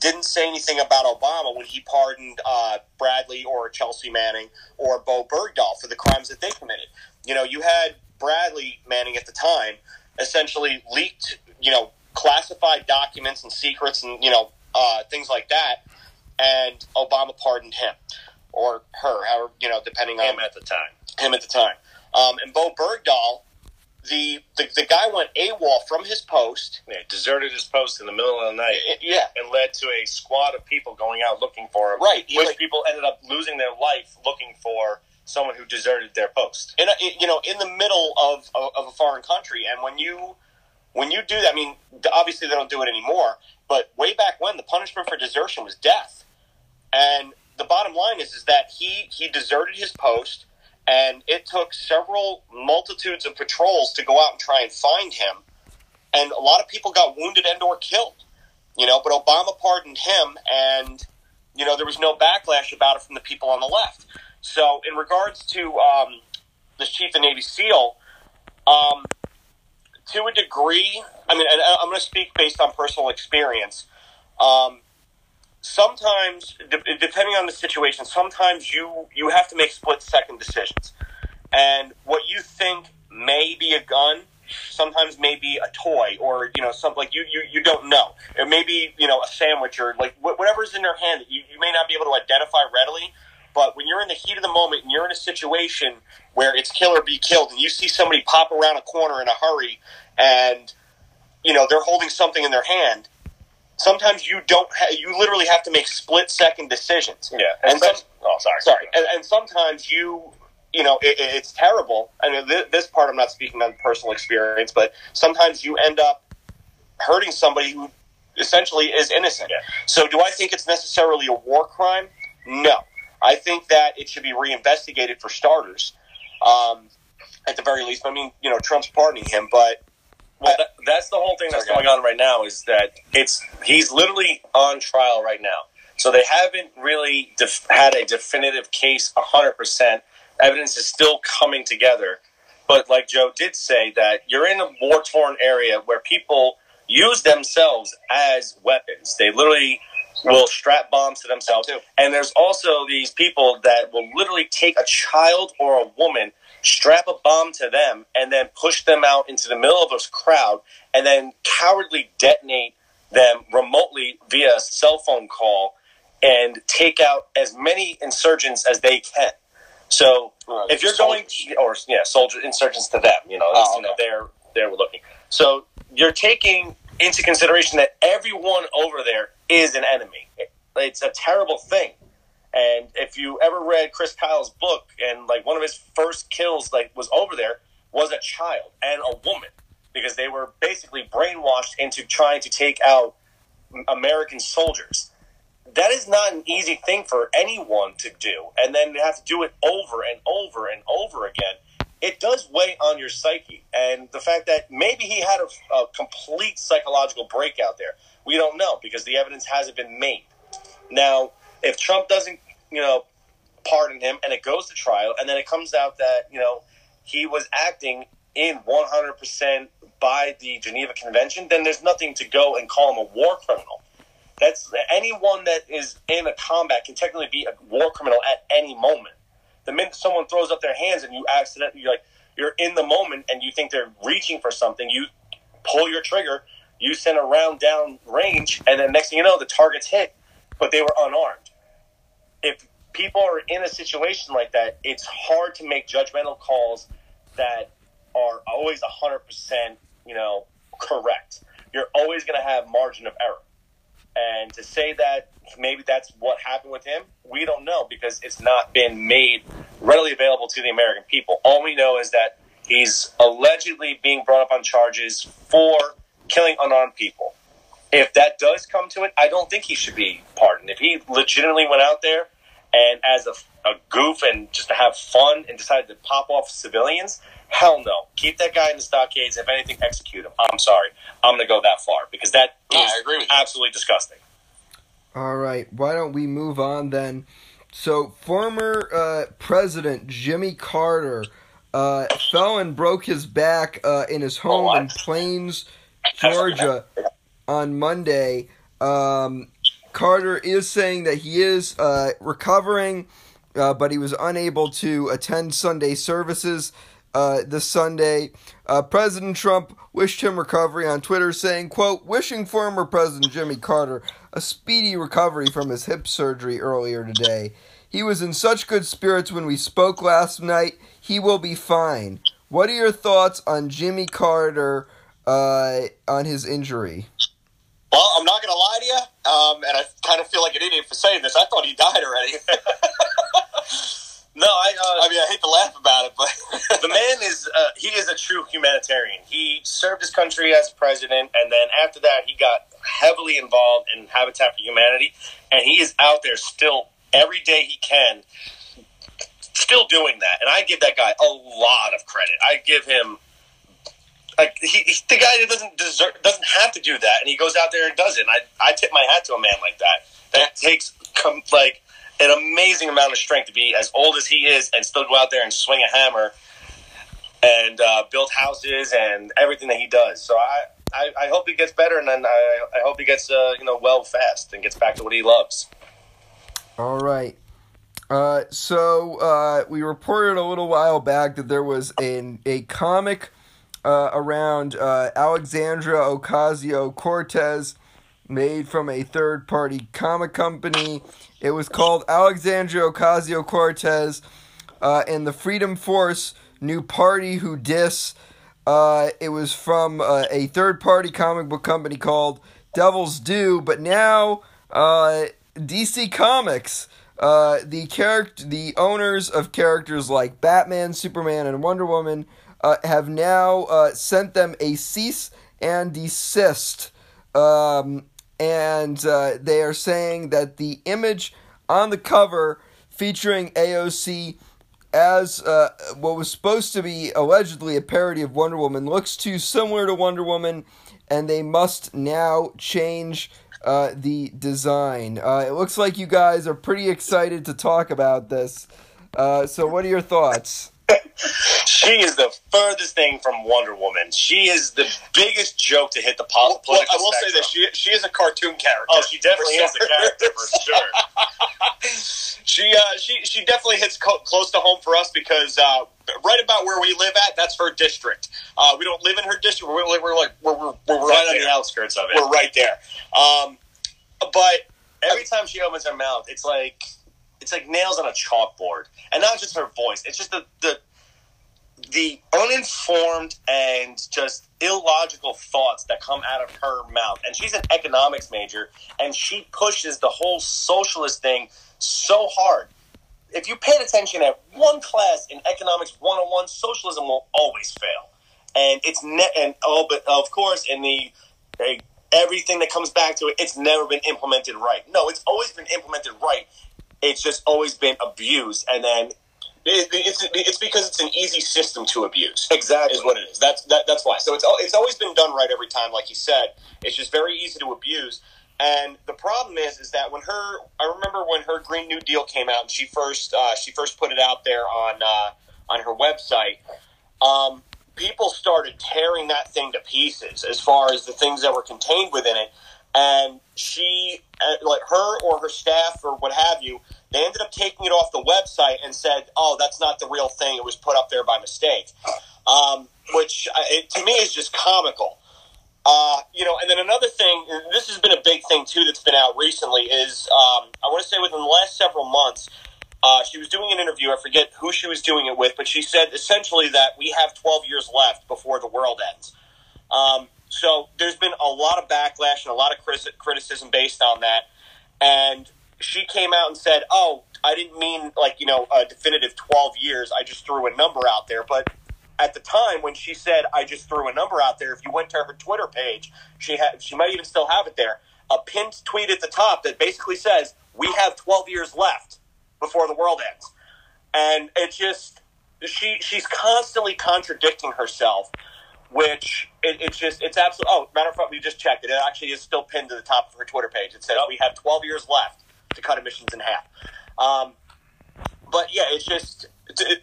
didn't say anything about Obama when he pardoned uh, Bradley or Chelsea Manning or Bowe Bergdahl for the crimes that they committed. You know, you had Bradley Manning at the time essentially leaked, you know, classified documents and secrets and you know uh, things like that, and Obama pardoned him or her, however you know, depending on Him at the time. him at the time. Um, and Bowe Bergdahl, the, the the guy went AWOL from his post. Yeah, deserted his post in the middle of the night It- yeah, and led to a squad of people going out looking for him. Right, Which like- people ended up losing their life looking for someone who deserted their post. in a, you know in the middle of, of of a foreign country and when you when you do that i mean obviously they don't do it anymore but way back when the punishment for desertion was death. And the bottom line is is that he he deserted his post and it took several multitudes of patrols to go out and try and find him. And a lot of people got wounded and or killed you know but obama pardoned him and you know there was no backlash about it from the people on the left. So in regards to um, the chief of navy seal um, to a degree i mean I- i'm going to speak based on personal experience. Um, sometimes, de- depending on the situation, sometimes you you have to make split second decisions, and what you think may be a gun sometimes may be a toy or you know something like you you, you don't know. It may be you know a sandwich or like wh- whatever's in their hand that you, you may not be able to identify readily but when you're in the heat of the moment and you're in a situation where it's kill or be killed and you see somebody pop around a corner in a hurry and you know they're holding something in their hand sometimes you don't ha- you literally have to make split second decisions. Yeah, and some, oh, sorry, sorry. And, and sometimes you you know it, it- it's terrible. I mean th- this part i'm not speaking on personal experience but sometimes you end up hurting somebody who essentially is innocent. Yeah. so do i think it's necessarily a war crime? No i think that it should be reinvestigated for starters um, at the very least i mean you know trump's pardoning him but Well, that, that's the whole thing that's going on right now is that it's he's literally on trial right now. So they haven't really def- had a definitive case 100%. Evidence is still coming together. But like Joe did say, that you're in a war torn area where people use themselves as weapons. They literally will strap bombs to themselves. Too. And there's also these people that will literally take a child or a woman, strap a bomb to them, and then push them out into the middle of a crowd, and then cowardly detonate them remotely via a cell phone call and take out as many insurgents as they can. So Right. if you're going, or yeah, soldier insurgents to them, you know, Oh, you know, they're they're looking. So you're taking into consideration that everyone over there is an enemy. It's a terrible thing. And if you ever read Chris Kyle's book, and like one of his first kills, like was over there, was a child and a woman because they were basically brainwashed into trying to take out American soldiers. That is not an easy thing for anyone to do, and then you have to do it over and over and over again. It does weigh on your psyche, and the fact that maybe he had a, a complete psychological breakout there, we don't know because the evidence hasn't been made. Now, if Trump doesn't, you know, pardon him, and it goes to trial, and then it comes out that you know he was acting in 100% by the Geneva Convention, then there's nothing to go and call him a war criminal. That's anyone that is in a combat can technically be a war criminal at any moment. The minute someone throws up their hands and you accidentally you're like you're in the moment and you think they're reaching for something, you pull your trigger, you send a round down range, and then next thing you know, the target's hit, but they were unarmed. If people are in a situation like that, it's hard to make judgmental calls that are always 100%, you know, correct. You're always going to have margin of error. And to say that maybe that's what happened with him, we don't know because it's not been made readily available to the American people. All we know is that he's allegedly being brought up on charges for killing unarmed people. If that does come to it, I don't think he should be pardoned. If he legitimately went out there and as a, a goof and just to have fun and decided to pop off civilians, hell no. Keep that guy in the stockades. If anything, execute him. I'm sorry. I'm going to go that far because that is Yeah, I agree with you. absolutely disgusting. All right, why don't we move on then? So, former uh, President Jimmy Carter uh, fell and broke his back uh, in his home in Plains, Georgia, on Monday. Um, Carter is saying that he is uh, recovering, uh, but he was unable to attend Sunday services uh, this Sunday. Uh, President Trump wished him recovery on Twitter, saying, quote, wishing former President Jimmy Carter a speedy recovery from his hip surgery earlier today. He was in such good spirits when we spoke last night. He will be fine. What are your thoughts on Jimmy Carter uh, on his injury? Well, I'm not going to lie to you, um, and I kind of feel like an idiot for saying this. I thought he died already. No, I. Uh, I mean, I hate to laugh about it, but the man is uh, he is a true humanitarian. He served his country as president, and then after that, he got heavily involved in Habitat for Humanity, and he is out there still every day he can, still doing that. And I give that guy a lot of credit. I give him. Like he, he- the guy that doesn't deserve, doesn't have to do that, and he goes out there and does it. And I, I tip my hat to a man like that. That takes com- like an amazing amount of strength to be as old as he is and still go out there and swing a hammer and uh, build houses and everything that he does. So I, I, I hope he gets better, and then I, I hope he gets uh, you know well fast and gets back to what he loves. All right. Uh, so uh, we reported a little while back that there was an, a comic uh, around uh, Alexandria Ocasio Cortez made from a third party comic company. It was called Alexandria Ocasio Cortez uh, and the Freedom Force New Party Who Dis. Uh, it was from uh, a third party comic book company called Devil's Due, but now uh, DC Comics, uh, the character, the owners of characters like Batman, Superman, and Wonder Woman, uh, have now sent them a cease and desist, um, and uh, they are saying that the image on the cover featuring AOC as uh, what was supposed to be allegedly a parody of Wonder Woman looks too similar to Wonder Woman, and they must now change uh, the design. Uh, it looks like you guys are pretty excited to talk about this. Uh, so, what are your thoughts? She is the furthest thing from Wonder Woman. She is the biggest joke to hit the pol- Well, I will say spectrum. this: she she is a cartoon character. Oh, she definitely is a character for sure. she uh, she she definitely hits co- close to home for us because uh, right about where we live at, that's her district. Uh, we don't live in her district. We're, we're like we're, we're, we're right right on the outskirts of it. We're right there. Um, but Every time she opens her mouth, it's like it's like nails on a chalkboard, and not just her voice. It's just the the the uninformed and just illogical thoughts that come out of her mouth. And she's an economics major, and she pushes the whole socialist thing so hard. If you paid attention at one class in economics 101, socialism will always fail. And it's ne- and oh, but of course, in the everything that comes back to it, it's never been implemented right. No, it's always been implemented right. It's just always been abused, and then it's it's because it's an easy system to abuse. exactly is what it is. That's that, that's why. So it's it's always been done right every time, like you said. It's just very easy to abuse. And the problem is, is that when her, I remember when her Green New Deal came out, and she first uh, she first put it out there on uh, on her website. Um, people started tearing that thing to pieces as far as the things that were contained within it. And she, uh, like her or her staff or what have you, they ended up taking it off the website and said, "Oh, that's not the real thing. It was put up there by mistake." Um, which uh, it, to me is just comical. Uh, you know, and then another thing, this has been a big thing too that's been out recently, is um, I want to say within the last several months, uh, she was doing an interview. I forget who she was doing it with, but she said essentially that we have 12 years left before the world ends. Um, so there's been a lot of backlash and a lot of criticism based on that. And she came out and said, "Oh, I didn't mean like you know a definitive 12 years. I just threw a number out there." But at the time when she said, "I just threw a number out there," if you went to her Twitter page, she had she might even still have it there. A pinned tweet at the top that basically says, "We have 12 years left before the world ends," and it just she she's constantly contradicting herself which it, it's just it's absolute. Oh, matter of fact, we just checked it. It actually is still pinned to the top of her Twitter page. It says we have 12 years left to cut emissions in half. Um, but yeah, it's just it, it,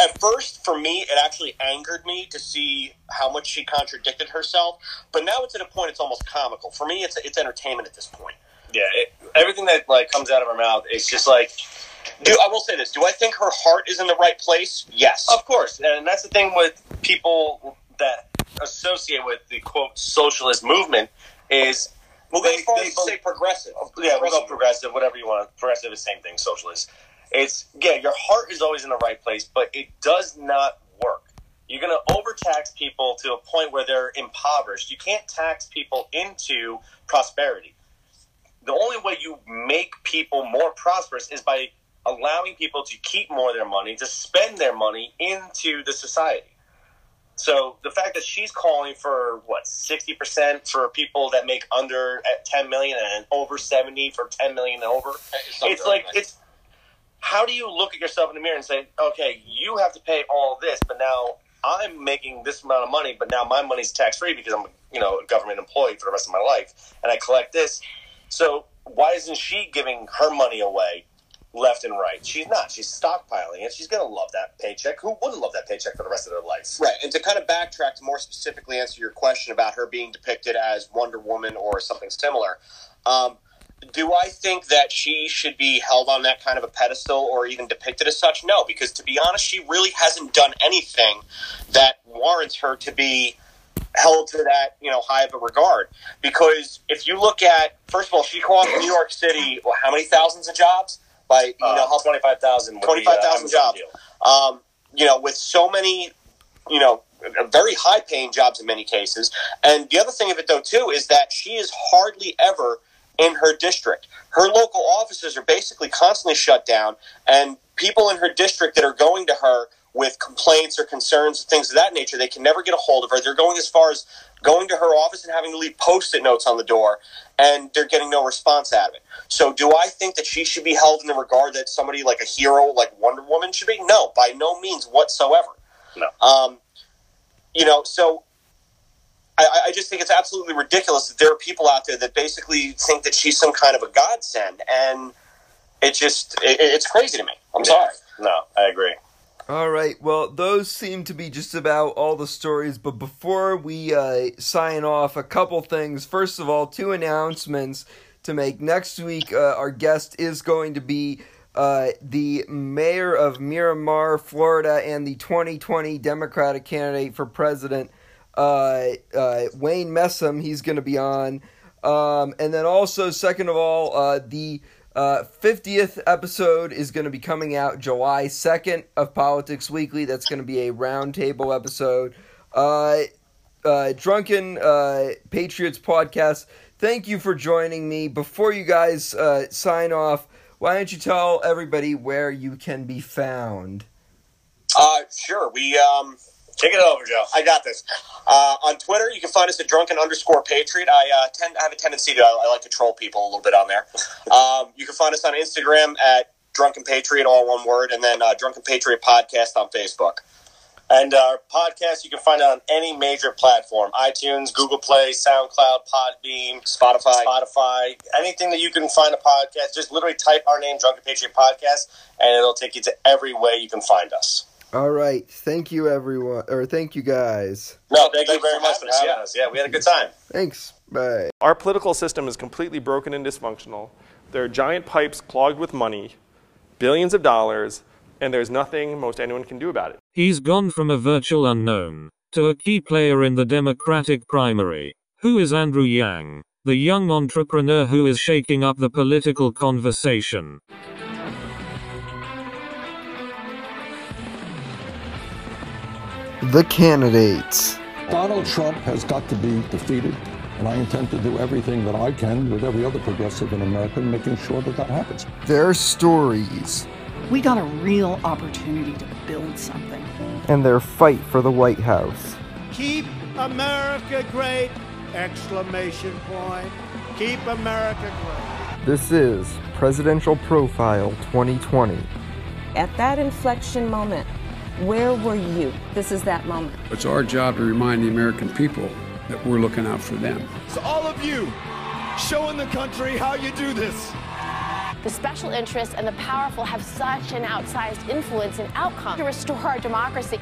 at first for me, it actually angered me to see how much she contradicted herself. But now it's at a point it's almost comical. For me, it's it's entertainment at this point. Yeah, it, everything that like comes out of her mouth, it's just like, Do I will say this? Do I think her heart is in the right place? Yes. of course, and that's the thing with people that associate with the quote socialist movement is We'll go they- as far they say progressive. Oh, yeah, we'll go progressive, whatever you want. Progressive is the same thing. Socialist. It's yeah, your heart is always in the right place, but it does not work. You're going to overtax people to a point where they're impoverished. You can't tax people into prosperity. The only way you make people more prosperous is by allowing people to keep more of their money, to spend their money into the society. So the fact that she's calling for what sixty percent for people that make under at ten million and over seventy for ten million and over, it's like it's how do you look at yourself in the mirror and say, okay, you have to pay all this, but now I'm making this amount of money, but now my money's tax free because I'm you know a government employee for the rest of my life and I collect this. So why isn't she giving her money away left and right. She's not. She's stockpiling it. She's going to love that paycheck. Who wouldn't love that paycheck for the rest of their life? Right, and to kind of backtrack to more specifically answer your question about her being depicted as Wonder Woman or something similar, um, do I think that she should be held on that kind of a pedestal or even depicted as such? No, because to be honest, she really hasn't done anything that warrants her to be held to that you know high of a regard. Because if you look at first of all, she cost New York City well, how many thousands of jobs by you Uh, know how 25,000 uh, 25,000 jobs. um, you know, with so many, you know, very high paying jobs in many cases. And the other thing of it, though, too, is that she is hardly ever in her district. Her local offices are basically constantly shut down, and people in her district that are going to her with complaints or concerns, or things of that nature, they can never get a hold of her. They're going as far as going to her office and having to leave post-it notes on the door, and they're getting no response out of it. So, do I think that she should be held in the regard that somebody like a hero like Wonder Woman should be? No, by no means whatsoever. No. Um, you know, so I, I just think it's absolutely ridiculous that there are people out there that basically think that she's some kind of a godsend, and it just it, it's crazy to me. I'm sorry. No, I agree. All right. Well, those seem to be just about all the stories. But before we uh, sign off, a couple things. First of all, two announcements to make. Next week, uh, our guest is going to be uh, the mayor of Miramar, Florida, and the 2020 Democratic candidate for president, uh, uh, Wayne Messam. He's going to be on. Um, and then also, second of all, uh, the uh, 50th episode is going to be coming out July 2nd of Politics Weekly. That's going to be a roundtable episode. Uh, uh, Drunken uh, Patriots podcast. Thank you for joining me. Before you guys uh, sign off, why don't you tell everybody where you can be found? Uh, sure. We um, Take it over, Joe. I got this. Uh, on Twitter, you can find us at drunken underscore patriot. I uh, tend I have a tendency to I like to troll people a little bit on there. Um, you can find us on Instagram at drunken patriot, all one word, and then uh, drunken patriot podcast on Facebook. And our podcast you can find it on any major platform iTunes, Google Play, SoundCloud, Podbean, Spotify. Spotify, anything that you can find a podcast. Just literally type our name, Drunken Patriot Podcast, and it'll take you to every way you can find us. All right. Thank you, everyone. Or thank you, guys. No, thank, thank you very you for much having for us, having yeah. us. Yeah, we had a good time. Thanks. Bye. Our political system is completely broken and dysfunctional. There are giant pipes clogged with money, billions of dollars, and there's nothing most anyone can do about it. He's gone from a virtual unknown to a key player in the Democratic primary. Who is Andrew Yang, the young entrepreneur who is shaking up the political conversation? The candidates. Donald Trump has got to be defeated, and I intend to do everything that I can with every other progressive in America, making sure that that happens. Their stories. We got a real opportunity to build something. And their fight for the White House. Keep America great! Exclamation point. Keep America great. This is Presidential Profile 2020. At that inflection moment, where were you? This is that moment. It's our job to remind the American people that we're looking out for them. So all of you, showing the country how you do this. The special interests and the powerful have such an outsized influence and outcome to restore our democracy.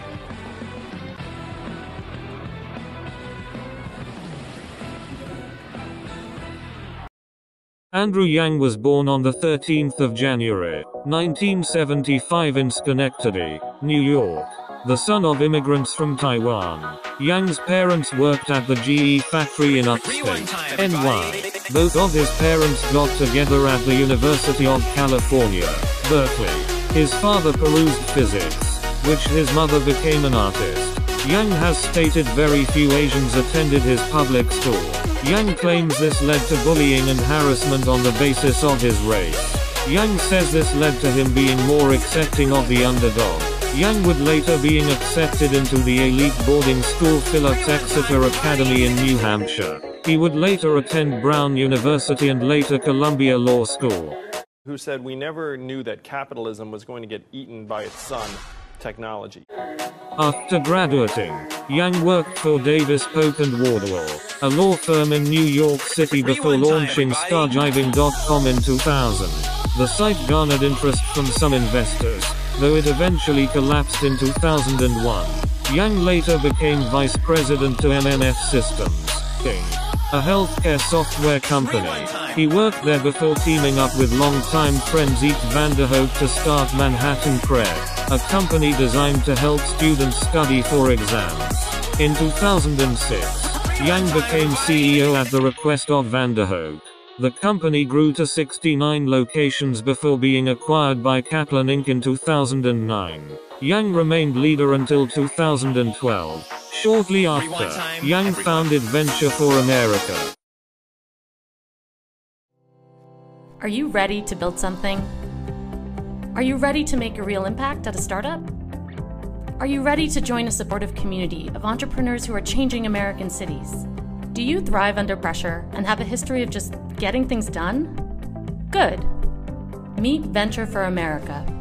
Andrew Yang was born on the 13th of January, 1975 in Schenectady, New York. The son of immigrants from Taiwan. Yang's parents worked at the GE factory in upstate NY. Both of his parents got together at the University of California, Berkeley. His father perused physics, which his mother became an artist. Yang has stated very few Asians attended his public school. Yang claims this led to bullying and harassment on the basis of his race. Yang says this led to him being more accepting of the underdog. Yang would later being accepted into the elite boarding school Phillips Exeter Academy in New Hampshire. He would later attend Brown University and later Columbia Law School. Who said we never knew that capitalism was going to get eaten by its son, technology. After graduating, Yang worked for Davis Polk and Wardwell, a law firm in New York City before launching Stargiving.com in 2000. The site garnered interest from some investors, though it eventually collapsed in 2001. Yang later became vice president to MMF Systems, Inc., a healthcare software company. He worked there before teaming up with longtime friend Zeke Vanderhoek to start Manhattan Prep, a company designed to help students study for exams. In 2006, Yang became CEO at the request of Vanderhoek. The company grew to 69 locations before being acquired by Kaplan Inc. in 2009. Yang remained leader until 2012. Shortly after, Yang founded Venture for America. Are you ready to build something? Are you ready to make a real impact at a startup? Are you ready to join a supportive community of entrepreneurs who are changing American cities? Do you thrive under pressure and have a history of just getting things done? Good. Meet Venture for America.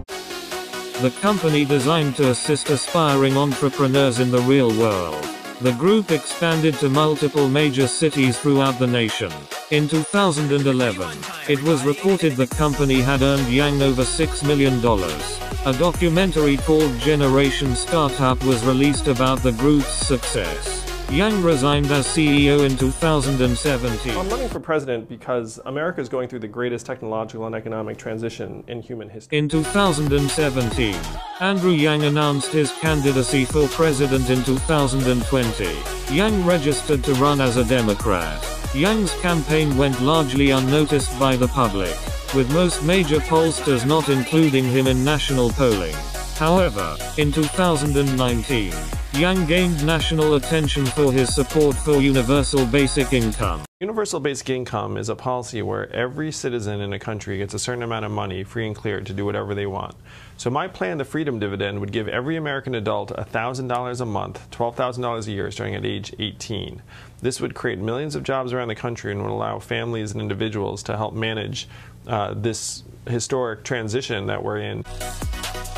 The company designed to assist aspiring entrepreneurs in the real world. The group expanded to multiple major cities throughout the nation. In 2011, it was reported the company had earned Yang over $6 million. A documentary called Generation Startup was released about the group's success. Yang resigned as CEO in 2017. I'm running for president because America is going through the greatest technological and economic transition in human history. In 2017, Andrew Yang announced his candidacy for president in 2020. Yang registered to run as a Democrat. Yang's campaign went largely unnoticed by the public, with most major pollsters not including him in national polling. However, in 2019, Yang gained national attention for his support for universal basic income. Universal basic income is a policy where every citizen in a country gets a certain amount of money free and clear to do whatever they want. So my plan, the Freedom Dividend, would give every American adult $1,000 a month, $12,000 a year starting at age 18. This would create millions of jobs around the country and would allow families and individuals to help manage uh, this historic transition that we're in.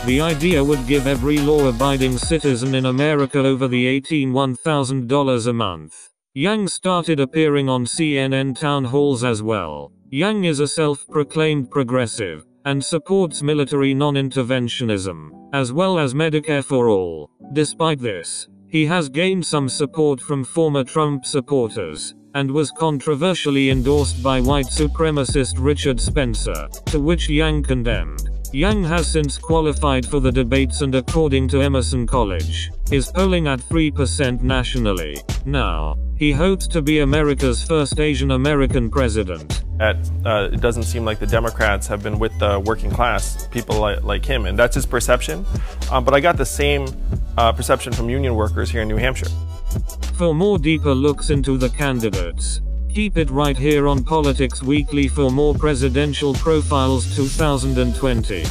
The idea would give every law-abiding citizen in America over the 18 $1,000 a month. Yang started appearing on CNN town halls as well. Yang is a self-proclaimed progressive, and supports military non-interventionism, as well as Medicare for all. Despite this, he has gained some support from former Trump supporters, and was controversially endorsed by white supremacist Richard Spencer, to which Yang condemned. Yang has since qualified for the debates and according to Emerson College, is polling at 3% nationally. Now, he hopes to be America's first Asian American president. At, uh, it doesn't seem like the Democrats have been with the working class, people like, like him, and that's his perception. Um, but I got the same uh, perception from union workers here in New Hampshire. For more deeper looks into the candidates, keep it right here on Politics Weekly for more presidential profiles 2020.